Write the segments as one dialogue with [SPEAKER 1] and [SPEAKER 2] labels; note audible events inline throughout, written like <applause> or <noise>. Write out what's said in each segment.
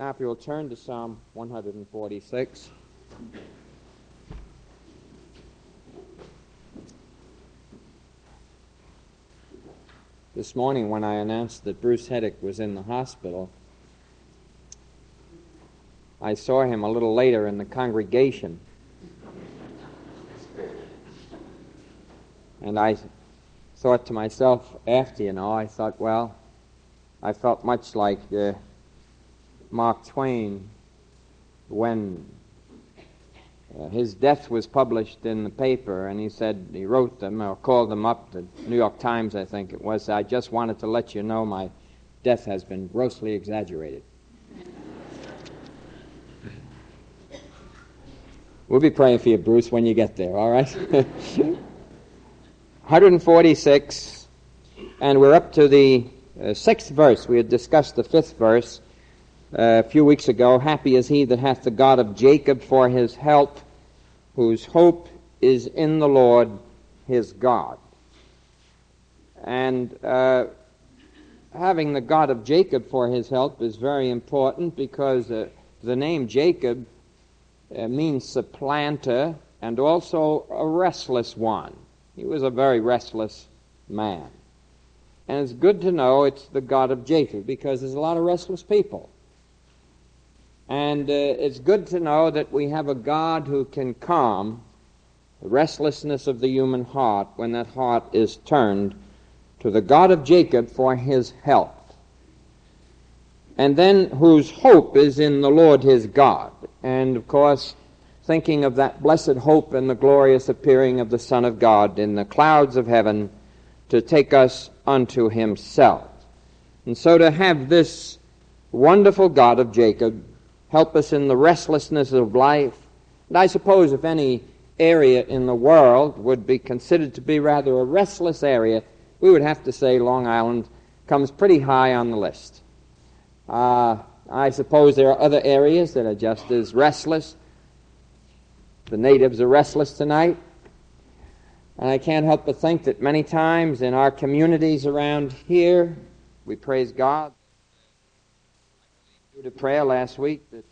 [SPEAKER 1] Now, if you will turn to Psalm 146. This morning, when I announced that Bruce Hedrick was in the hospital, I saw him a little later in the congregation. And I thought to myself, after, you know, I thought, well, I felt much like uh, Mark Twain when uh, his death was published in the paper, and he said he wrote them or called them up, the New York Times, I think it was. I just wanted to let you know my death has been grossly exaggerated. We'll be praying for you, Bruce, when you get there, all right? <laughs> 146, and we're up to the uh, sixth verse. We had discussed the fifth verse a few weeks ago. Happy is he that hath the God of Jacob for his help, whose hope is in the Lord his God. And uh, having the God of Jacob for his help is very important because uh, the name Jacob uh, means supplanter and also a restless one. He was a very restless man. And it's good to know it's the God of Jacob because there's a lot of restless people. And uh, it's good to know that we have a God who can calm the restlessness of the human heart when that heart is turned to the God of Jacob for his help. And then whose hope is in the Lord his God. And of course, thinking of that blessed hope and the glorious appearing of the Son of God in the clouds of heaven to take us unto himself. And so to have this wonderful God of Jacob help us in the restlessness of life. And I suppose if any area in the world would be considered to be rather a restless area, we would have to say Long Island comes pretty high on the list. Uh, I suppose there are other areas that are just as restless. The natives are restless tonight. And I can't help but think that many times in our communities around here, we praise God. To prayer last week, that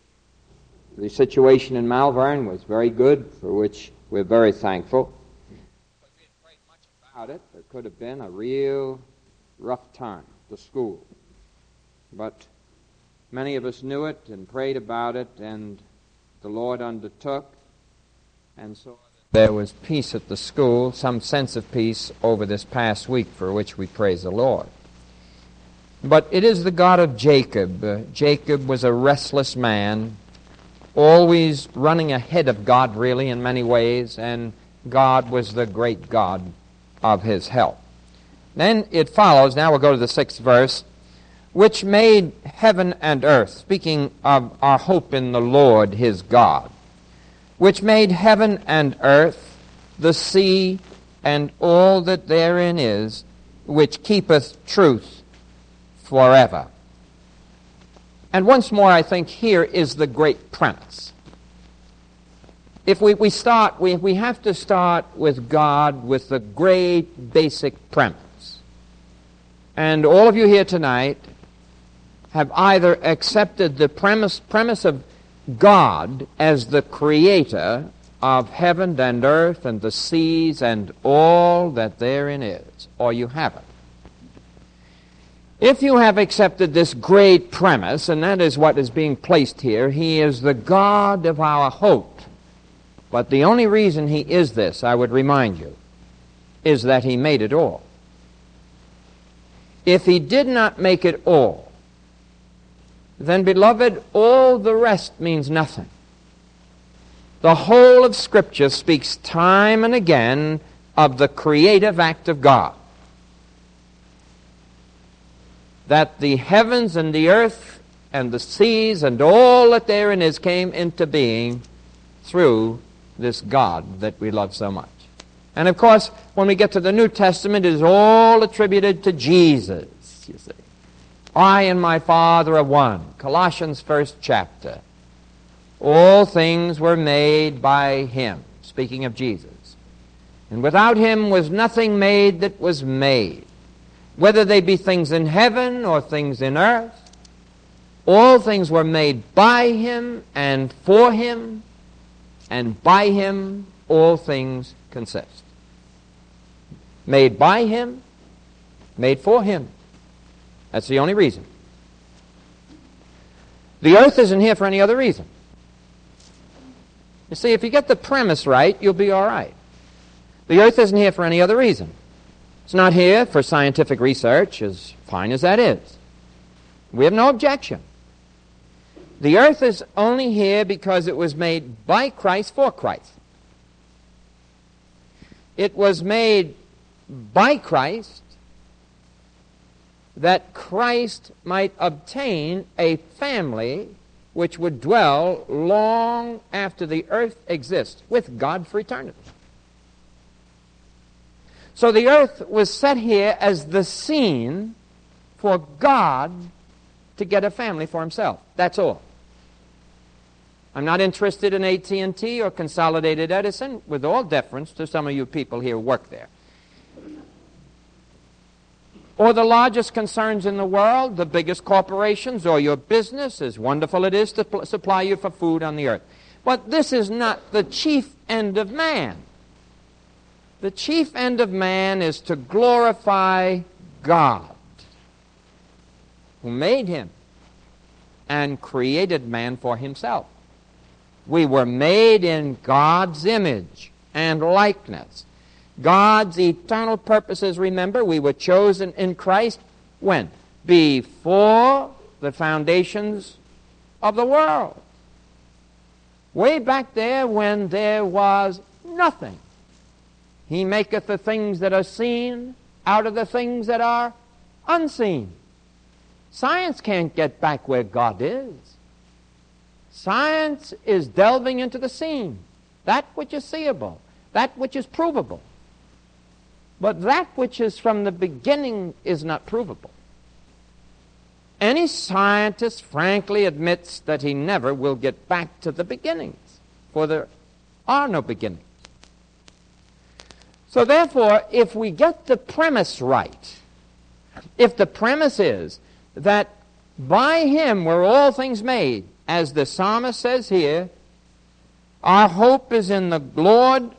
[SPEAKER 1] the situation in Malverne was very good, for which we're very thankful. But we had prayed much about it. There could have been a real rough time, the school. But Many of us knew it and prayed about it, and the Lord undertook and saw that there was peace at the school, some sense of peace over this past week, for which we praise the Lord. But it is the God of Jacob. Uh, Jacob was a restless man, always running ahead of God, really, in many ways, and God was the great God of his help. Then it follows, now we'll go to the sixth verse which made heaven and earth, speaking of our hope in the Lord his God, which made heaven and earth, the sea, and all that therein is, which keepeth truth forever. And once more, I think here is the great premise. If we, we start, we, we have to start with God with the great basic premise. And all of you here tonight have either accepted the premise, premise of God as the creator of heaven and earth and the seas and all that therein is, or you haven't. If you have accepted this great premise, and that is what is being placed here, He is the God of our hope. But the only reason He is this, I would remind you, is that He made it all. If He did not make it all, then, beloved, all the rest means nothing. The whole of Scripture speaks time and again of the creative act of God. That the heavens and the earth and the seas and all that therein is came into being through this God that we love so much. And of course, when we get to the New Testament, it is all attributed to Jesus, you see. I and my Father are one. Colossians first chapter. All things were made by him, speaking of Jesus. And without him was nothing made that was made, whether they be things in heaven or things in earth. All things were made by him and for him, and by him all things consist. Made by him, made for him. That's the only reason. The earth isn't here for any other reason. You see, if you get the premise right, you'll be all right. The earth isn't here for any other reason. It's not here for scientific research, as fine as that is. We have no objection. The earth is only here because it was made by Christ for Christ. It was made by Christ that Christ might obtain a family which would dwell long after the earth exists with God for eternity. So the earth was set here as the scene for God to get a family for himself. That's all. I'm not interested in AT&T or Consolidated Edison, with all deference to some of you people here who work there. Or the largest concerns in the world, the biggest corporations, or your business, as wonderful it is to pl- supply you for food on the earth. But this is not the chief end of man. The chief end of man is to glorify God, who made him and created man for himself. We were made in God's image and likeness. God's eternal purposes, remember, we were chosen in Christ when? Before the foundations of the world. Way back there when there was nothing. He maketh the things that are seen out of the things that are unseen. Science can't get back where God is. Science is delving into the seen, that which is seeable, that which is provable. But that which is from the beginning is not provable. Any scientist frankly admits that he never will get back to the beginnings, for there are no beginnings. So, therefore, if we get the premise right, if the premise is that by him were all things made, as the psalmist says here, our hope is in the Lord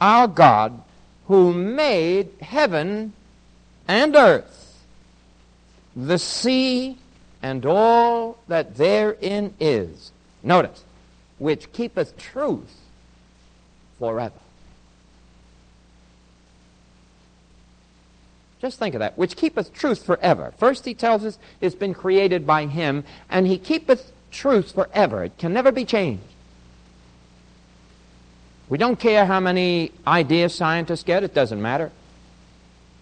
[SPEAKER 1] our God who made heaven and earth, the sea, and all that therein is. Notice, which keepeth truth forever. Just think of that. Which keepeth truth forever. First, he tells us it's been created by him, and he keepeth truth forever. It can never be changed. We don't care how many ideas scientists get, it doesn't matter.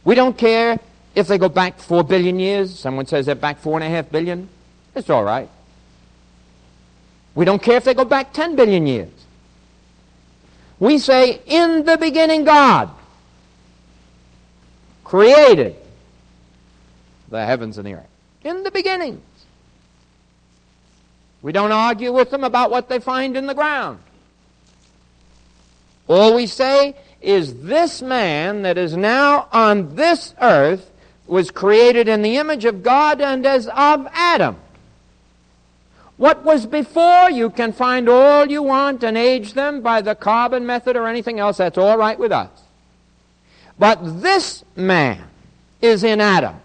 [SPEAKER 1] We don't care if they go back four billion years. Someone says they're back four and a half billion. It's all right. We don't care if they go back ten billion years. We say, in the beginning, God created the heavens and the earth. In the beginning. We don't argue with them about what they find in the ground. All we say is this man that is now on this earth was created in the image of God and as of Adam. What was before, you can find all you want and age them by the carbon method or anything else. That's all right with us. But this man is in Adam.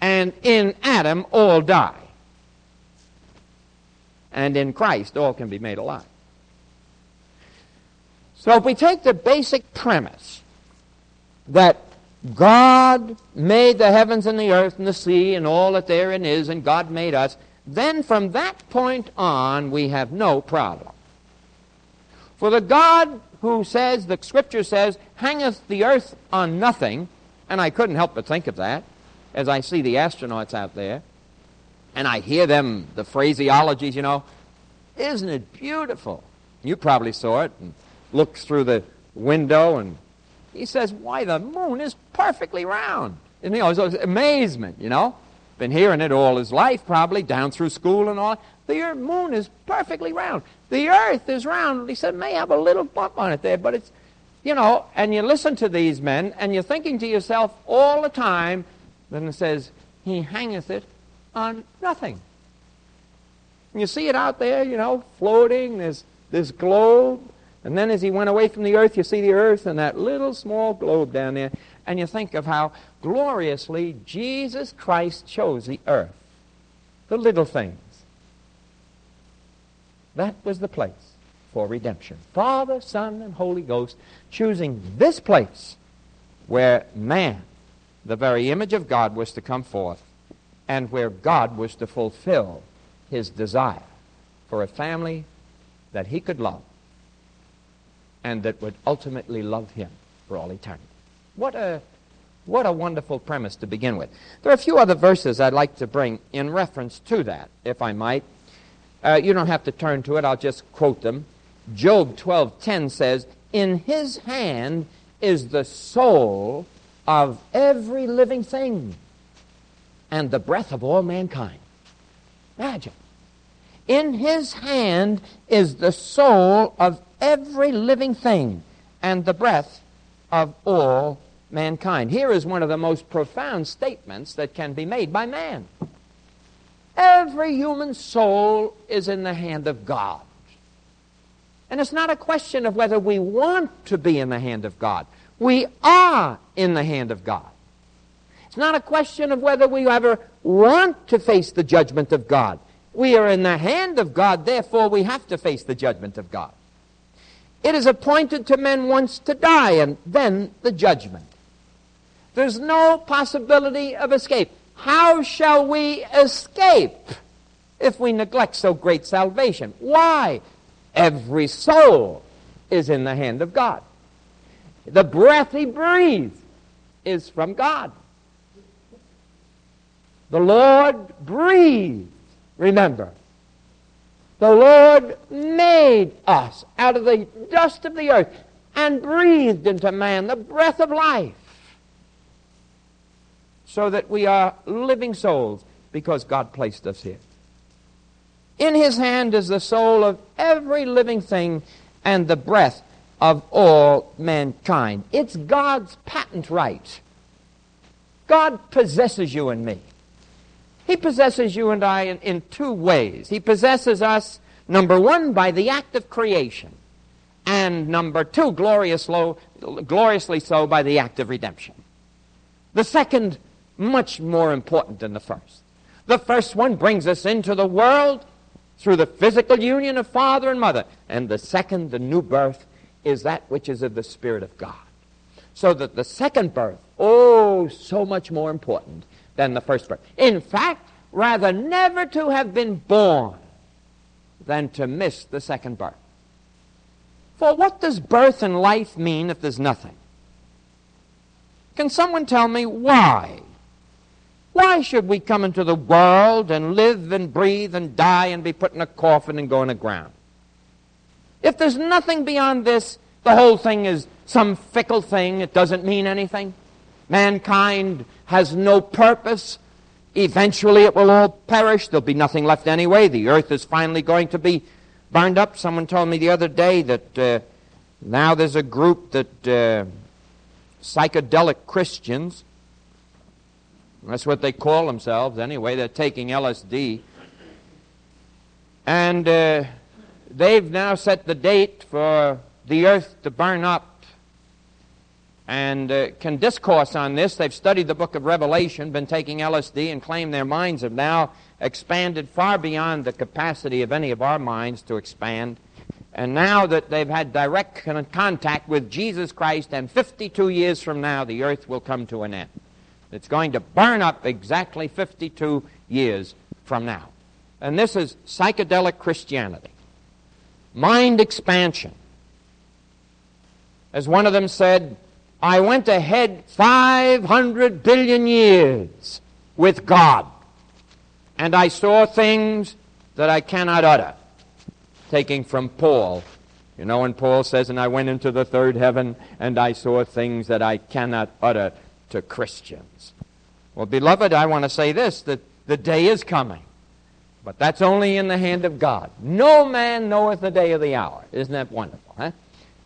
[SPEAKER 1] And in Adam all die and in Christ all can be made alive. So if we take the basic premise that God made the heavens and the earth and the sea and all that therein is, and God made us, then from that point on we have no problem. For the God who says, the scripture says, hangeth the earth on nothing, and I couldn't help but think of that as I see the astronauts out there, and I hear them, the phraseologies, you know. Isn't it beautiful? You probably saw it and looked through the window, and he says, Why, the moon is perfectly round. And you know, it's amazement, you know. Been hearing it all his life, probably, down through school and all. The moon is perfectly round. The earth is round. He said, may have a little bump on it there, but it's, you know, and you listen to these men, and you're thinking to yourself all the time, then it says, He hangeth it on nothing. And you see it out there, you know, floating, this, this globe. And then as he went away from the earth, you see the earth and that little small globe down there. And you think of how gloriously Jesus Christ chose the earth, the little things. That was the place for redemption. Father, Son, and Holy Ghost choosing this place where man, the very image of God, was to come forth and where God was to fulfill his desire for a family that he could love and that would ultimately love him for all eternity. What a, what a wonderful premise to begin with. There are a few other verses I'd like to bring in reference to that, if I might. Uh, you don't have to turn to it, I'll just quote them. Job 12:10 says, "In his hand is the soul of every living thing and the breath of all mankind." Imagine. In his hand is the soul of every living thing and the breath of all mankind. Here is one of the most profound statements that can be made by man. Every human soul is in the hand of God. And it's not a question of whether we want to be in the hand of God. We are in the hand of God. It's not a question of whether we ever want to face the judgment of God. We are in the hand of God, therefore we have to face the judgment of God. It is appointed to men once to die and then the judgment. There's no possibility of escape. How shall we escape if we neglect so great salvation? Why? Every soul is in the hand of God. The breath he breathes is from God. The Lord breathed, remember. The Lord made us out of the dust of the earth and breathed into man the breath of life so that we are living souls because God placed us here. In his hand is the soul of every living thing and the breath of all mankind. It's God's patent right. God possesses you and me. He possesses you and I in, in, two ways. He possesses us, number one, by the act of creation, and number two, gloriously, gloriously so, by the act of redemption. The second, much more important than the first. The first one brings us into the world through the physical union of father and mother. And the second, the new birth, is that which is of the Spirit of God. So that the second birth, oh, so much more important than the first birth. In fact, rather never to have been born than to miss the second birth. For what does birth and life mean if there's nothing? Can someone tell me why why should we come into the world and live and breathe and die and be put in a coffin and go in the ground? If there's nothing beyond this, the whole thing is some fickle thing. It doesn't mean anything. Mankind has no purpose. Eventually it will all perish. There'll be nothing left anyway. The earth is finally going to be burned up. Someone told me the other day that uh, now there's a group that uh, psychedelic Christians that's what they call themselves anyway. They're taking LSD. And uh, they've now set the date for the earth to burn up and uh, can discourse on this. They've studied the book of Revelation, been taking LSD, and claim their minds have now expanded far beyond the capacity of any of our minds to expand. And now that they've had direct contact with Jesus Christ, and 52 years from now, the earth will come to an end. It's going to burn up exactly 52 years from now. And this is psychedelic Christianity. Mind expansion. As one of them said, I went ahead 500 billion years with God, and I saw things that I cannot utter. Taking from Paul. You know, when Paul says, And I went into the third heaven, and I saw things that I cannot utter to Christians. Well, beloved, I want to say this that the day is coming, but that's only in the hand of God. No man knoweth the day or the hour. Isn't that wonderful? Huh?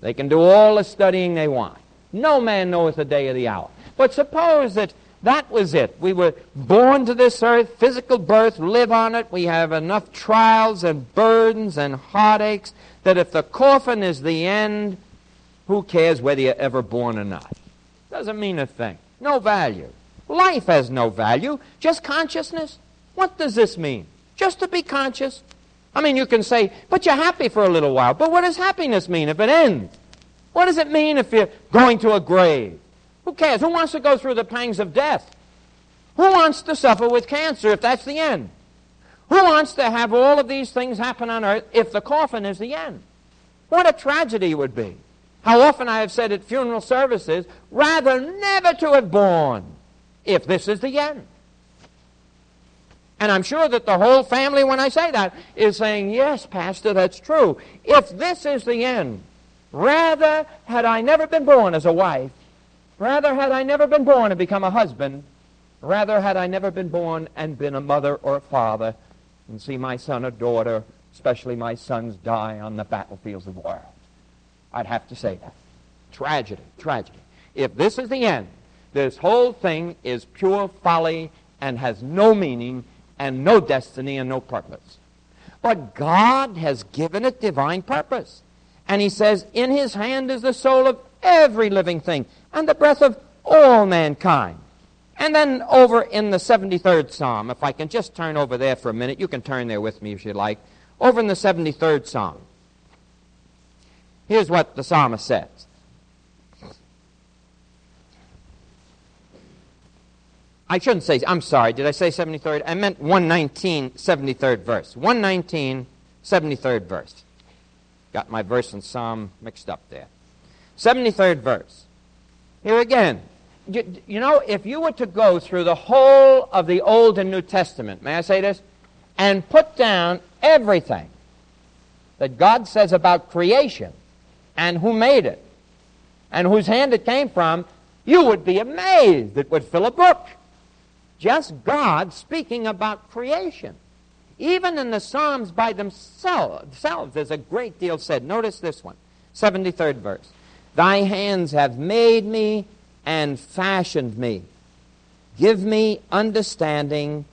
[SPEAKER 1] They can do all the studying they want. No man knoweth the day or the hour. But suppose that That was it. We were born to this earth, physical birth, live on it. We have enough trials and burdens and heartaches that if the coffin is the end, who cares whether you're ever born or not? Doesn't mean a thing. No value. Life has no value. Just consciousness. What does this mean? Just to be conscious. I mean, you can say, but you're happy for a little while. But what does happiness mean if it ends? What does it mean if you're going to a grave? Who cares? Who wants to go through the pangs of death? Who wants to suffer with cancer if that's the end? Who wants to have all of these things happen on earth if the coffin is the end? What a tragedy it would be. How often I have said at funeral services, rather never to have born if this is the end. And I'm sure that the whole family, when I say that, is saying, Yes, Pastor, that's true. If this is the end, rather had I never been born as a wife Rather had I never been born and become a husband, rather had I never been born and been a mother or a father and see my son or daughter, especially my sons, die on the battlefields of world. I'd have to say that. Tragedy, tragedy. If this is the end, this whole thing is pure folly and has no meaning and no destiny and no purpose. But God has given it divine purpose. And he says, in his hand is the soul of every living thing and the breath of all mankind. And then over in the 73rd Psalm, if I can just turn over there for a minute, you can turn there with me if you like. Over in the 73rd Psalm, here's what the psalmist says. I shouldn't say, I'm sorry, did I say 73rd? I meant 119, 73rd verse. 119, 73rd verse. Got my verse and psalm mixed up there. 73rd verse. Here again, you, you, know, if you were to go through the whole of the Old and New Testament, may I say this, and put down everything that God says about creation and who made it and whose hand it came from, you would be amazed. It would fill a book. Just God speaking about creation. Even in the Psalms by themselves, there's a great deal said. Notice this one, 73rd verse. Thy hands have made me and fashioned me. Give me understanding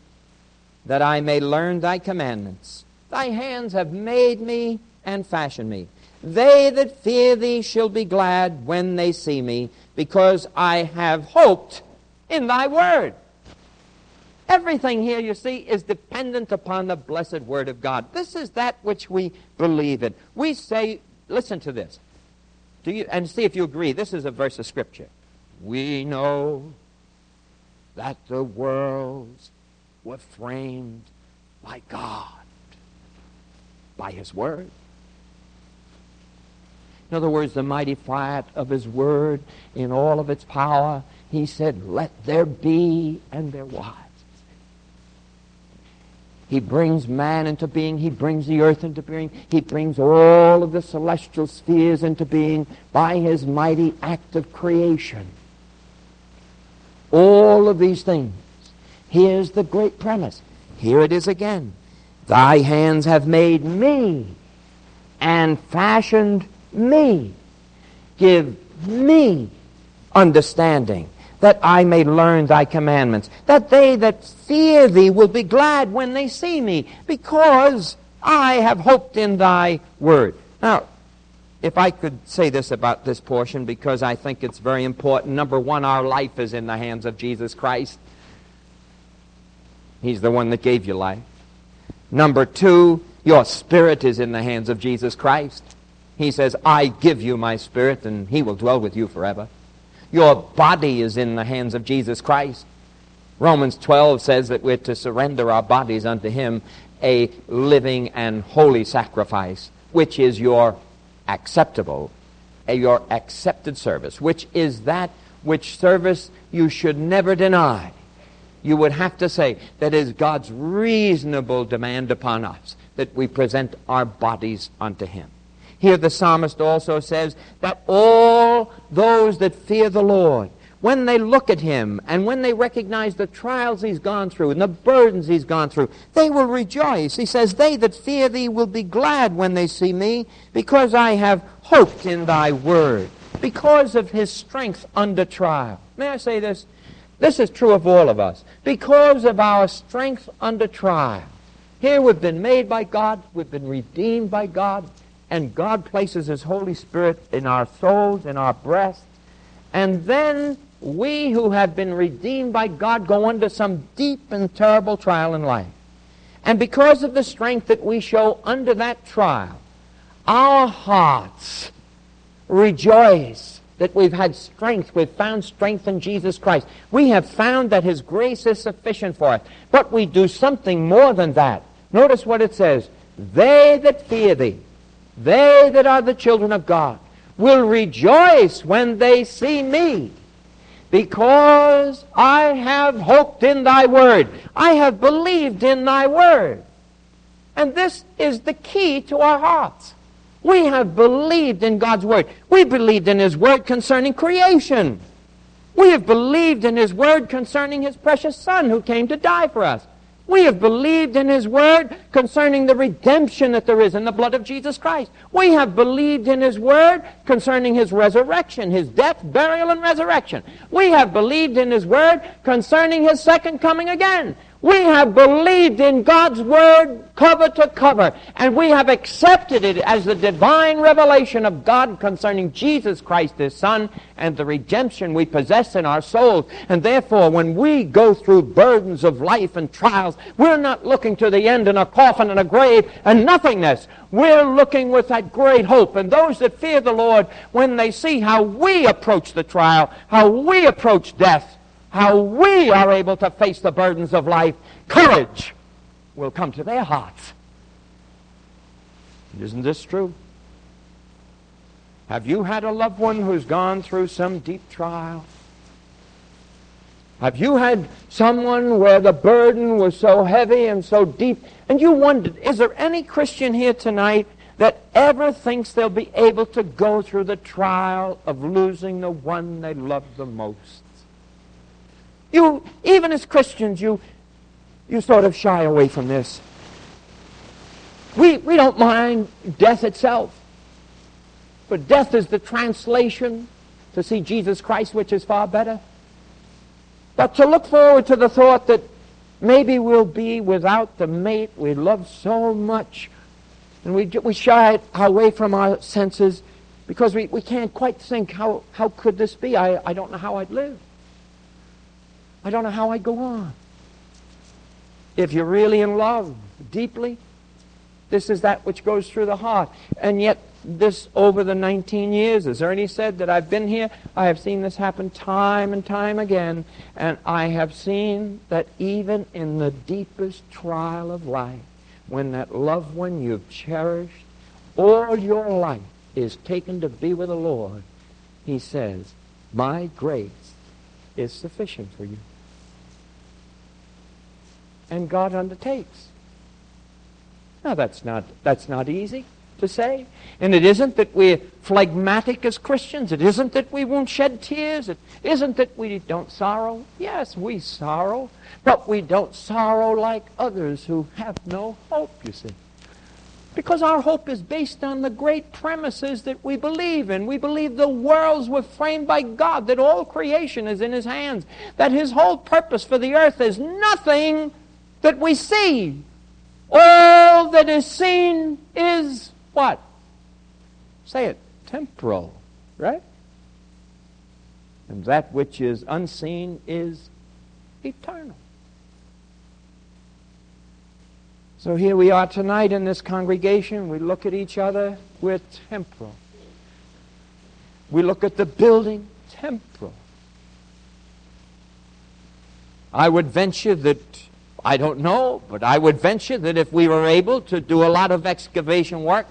[SPEAKER 1] that I may learn thy commandments. Thy hands have made me and fashioned me. They that fear thee shall be glad when they see me, because I have hoped in thy word. Everything here, you see, is dependent upon the blessed word of God. This is that which we believe in. We say, listen to this. Do you, and see if you agree. This is a verse of Scripture. We know that the worlds were framed by God, by His Word. In other words, the mighty fiat of His Word in all of its power, He said, Let there be, and there was. He brings man into being. He brings the earth into being. He brings all of the celestial spheres into being by his mighty act of creation. All of these things. Here's the great premise. Here it is again. Thy hands have made me and fashioned me. Give me understanding that I may learn thy commandments, that they that fear thee will be glad when they see me, because I have hoped in thy word. Now, if I could say this about this portion, because I think it's very important. Number one, our life is in the hands of Jesus Christ. He's the one that gave you life. Number two, your spirit is in the hands of Jesus Christ. He says, I give you my spirit, and he will dwell with you forever. Your body is in the hands of Jesus Christ. Romans 12 says that we're to surrender our bodies unto Him a living and holy sacrifice, which is your acceptable, your accepted service, which is that which service you should never deny. You would have to say that is God's reasonable demand upon us that we present our bodies unto Him. Here the psalmist also says that all those that fear the Lord, when they look at him and when they recognize the trials he's gone through and the burdens he's gone through, they will rejoice. He says, They that fear thee will be glad when they see me, because I have hoped in thy word, because of his strength under trial. May I say this? This is true of all of us. Because of our strength under trial. Here we've been made by God, we've been redeemed by God, and God places His Holy Spirit in our souls, in our breasts. And then we who have been redeemed by God go under some deep and terrible trial in life. And because of the strength that we show under that trial, our hearts rejoice that we've had strength. We've found strength in Jesus Christ. We have found that His grace is sufficient for us. But we do something more than that. Notice what it says. They that fear thee, they that are the children of God, will rejoice when they see me because I have hoped in thy word. I have believed in thy word. And this is the key to our hearts. We have believed in God's word. We believed in his word concerning creation. We have believed in his word concerning his precious son who came to die for us. We have believed in His Word concerning the redemption that there is in the blood of Jesus Christ. We have believed in His Word concerning His resurrection, His death, burial, and resurrection. We have believed in His Word concerning His second coming again. We have believed in God's Word cover to cover, and we have accepted it as the divine revelation of God concerning Jesus Christ, His Son, and the redemption we possess in our souls. And therefore, when we go through burdens of life and trials, we're not looking to the end in a coffin and a grave and nothingness. We're looking with that great hope. And those that fear the Lord, when they see how we approach the trial, how we approach death, how we are able to face the burdens of life, courage will come to their hearts. Isn't this true? Have you had a loved one who's gone through some deep trial? Have you had someone where the burden was so heavy and so deep, and you wondered, is there any Christian here tonight that ever thinks they'll be able to go through the trial of losing the one they love the most? You, even as Christians, you, you sort of shy away from this. We, we don't mind death itself. But death is the translation to see Jesus Christ, which is far better. But to look forward to the thought that maybe we'll be without the mate we love so much. And we, we shy away from our senses because we, we can't quite think, how, how could this be? I, I don't know how I'd live. I don't know how I'd go on. If you're really in love deeply, this is that which goes through the heart. And yet, this over the 19 years, as Ernie said, that I've been here, I have seen this happen time and time again. And I have seen that even in the deepest trial of life, when that loved one you've cherished all your life is taken to be with the Lord, he says, My grace is sufficient for you and God undertakes. Now that's not that's not easy to say. And it isn't that we're phlegmatic as Christians. It isn't that we won't shed tears. It isn't that we don't sorrow. Yes, we sorrow. But we don't sorrow like others who have no hope, you see. Because our hope is based on the great premises that we believe in. We believe the worlds were framed by God, that all creation is in His hands, that His whole purpose for the earth is nothing that we see. All that is seen is what? Say it, temporal, right? And that which is unseen is eternal. So here we are tonight in this congregation. We look at each other, we're temporal. We look at the building, temporal. I would venture that I don't know, but I would venture that if we were able to do a lot of excavation work,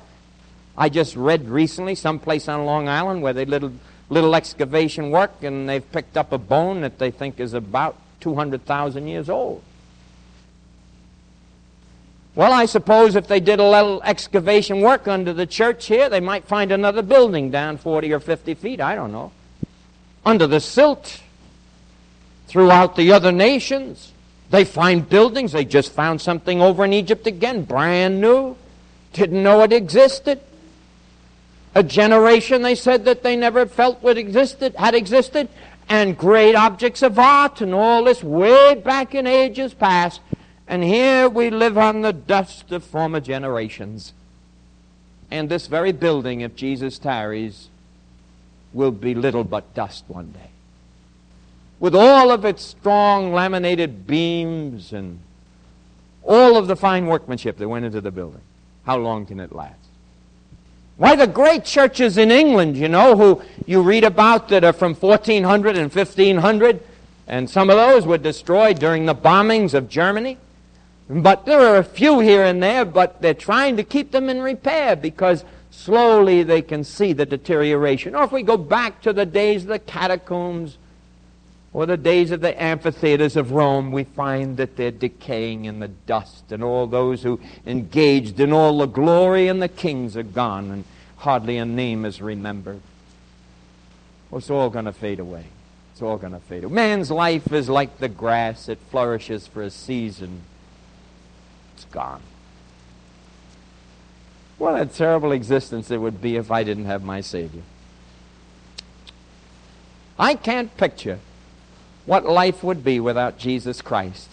[SPEAKER 1] I just read recently someplace on Long Island where they did little little excavation work and they've picked up a bone that they think is about 200,000 years old. Well, I suppose if they did a little excavation work under the church here, they might find another building down 40 or 50 feet, I don't know. Under the silt, throughout the other nations, they find buildings. They just found something over in Egypt again, brand new. Didn't know it existed. A generation they said that they never felt what existed, had existed,
[SPEAKER 2] and great objects of art and all this way back in ages past. And here we live on the dust of former generations. And this very building, if Jesus tarries, will be little but dust one day. With all of its strong laminated beams and all of the fine workmanship that went into the building, how long can it last? Why, the great churches in England, you know, who you read about that are from 1400 and 1500, and some of those were destroyed during the bombings of Germany. But there are a few here and there, but they're trying to keep them in repair because slowly they can see the deterioration. Or if we go back to the days of the catacombs or the days of the amphitheaters of Rome, we find that they're decaying in the dust, and all those who engaged in all the glory and the kings are gone, and hardly a name is remembered. Well, it's all going to fade away. It's all going to fade away. Man's life is like the grass, it flourishes for a season it's gone. What a terrible existence it would be if I didn't have my Savior. I can't picture what life would be without Jesus Christ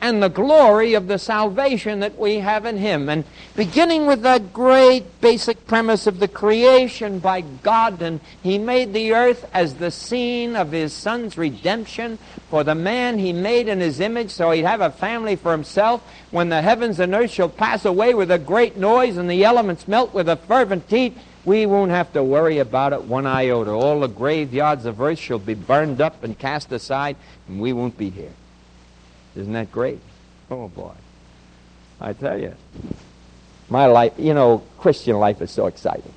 [SPEAKER 2] and the glory of the salvation that we have in Him. And beginning with that great basic premise of the creation by God, and He made the earth as the scene of His Son's redemption for the man He made in His image, so He'd have a family for Himself. When the heavens and earth shall pass away with a great noise and the elements melt with a fervent heat, we won't have to worry about it one iota. All the graveyards of earth shall be burned up and cast aside, and we won't be here. Isn't that great? Oh, boy. I tell you, my life, you know, Christian life is so exciting.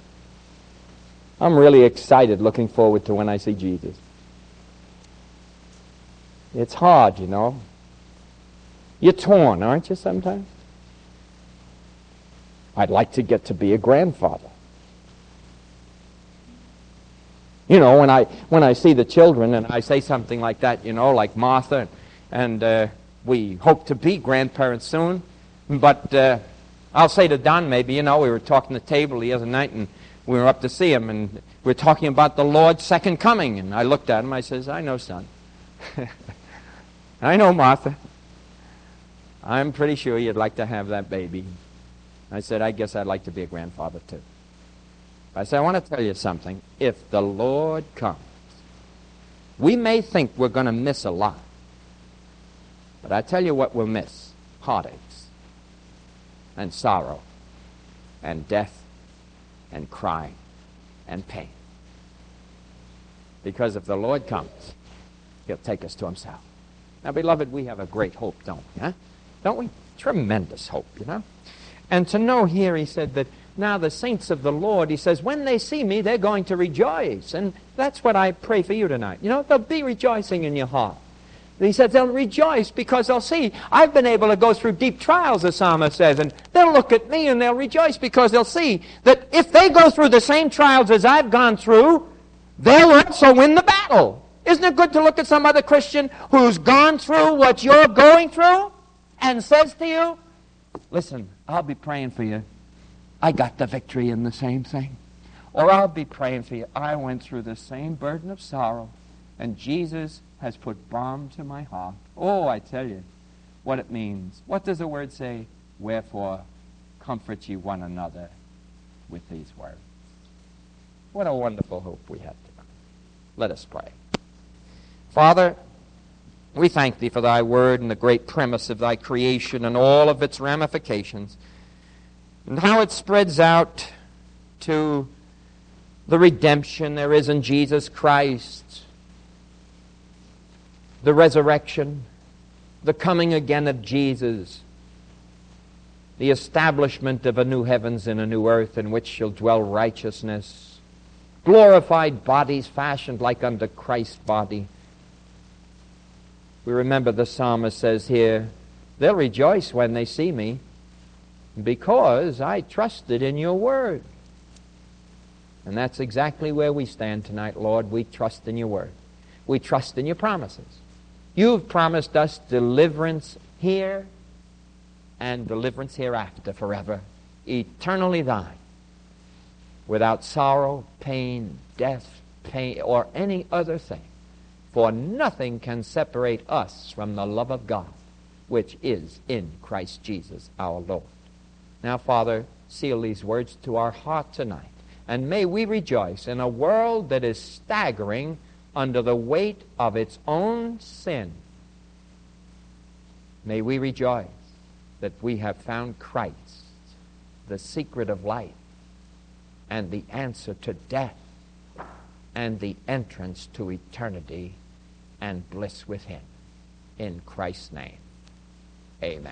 [SPEAKER 2] I'm really excited looking forward to when I see Jesus. It's hard, you know. You're torn, aren't you, sometimes? I'd like to get to be a grandfather. You know, when I when I see the children and I say something like that, you know, like Martha, and uh, we hope to be grandparents soon. But uh, I'll say to Don maybe, you know, we were talking at the table the other night and we were up to see him and we are talking about the Lord's second coming. And I looked at him, I says, I know, son. <laughs> I know, Martha. I'm pretty sure you'd like to have that baby. I said, I guess I'd like to be a grandfather too. I say, I want to tell you something. If the Lord comes, we may think we're going to miss a lot. But I tell you what we'll miss heartaches and sorrow and death and crying and pain. Because if the Lord comes, He'll take us to Himself. Now, beloved, we have a great hope, don't we? Huh? Don't we? Tremendous hope, you know? And to know here, he said that now the saints of the Lord, he says, when they see me, they're going to rejoice. And that's what I pray for you tonight. You know, they'll be rejoicing in your heart. He says they'll rejoice because they'll see I've been able to go through deep trials, the psalmist says, and they'll look at me and they'll rejoice because they'll see that if they go through the same trials as I've gone through, they'll also win the battle. Isn't it good to look at some other Christian who's gone through what you're going through and says to you, Listen, I'll be praying for you. I got the victory in the same thing. Or I'll be praying for you. I went through the same burden of sorrow, and Jesus has put balm to my heart. Oh, I tell you what it means. What does the word say? Wherefore, comfort ye one another with these words. What a wonderful hope we have tonight. Let us pray. Father, we thank thee for thy word and the great premise of thy creation and all of its ramifications, and how it spreads out to the redemption there is in Jesus Christ. The resurrection, the coming again of Jesus, the establishment of a new heavens and a new earth in which shall dwell righteousness, glorified bodies fashioned like unto Christ's body. We remember the psalmist says here, They'll rejoice when they see me because I trusted in your word. And that's exactly where we stand tonight, Lord. We trust in your word. We trust in your promises. You've promised us deliverance here and deliverance hereafter forever, eternally thine, without sorrow, pain, death, pain, or any other thing. For nothing can separate us from the love of God, which is in Christ Jesus our Lord. Now, Father, seal these words to our heart tonight. And may we rejoice in a world that is staggering under the weight of its own sin. May we rejoice that we have found Christ, the secret of life, and the answer to death, and the entrance to eternity and bliss with Him. In Christ's name, amen.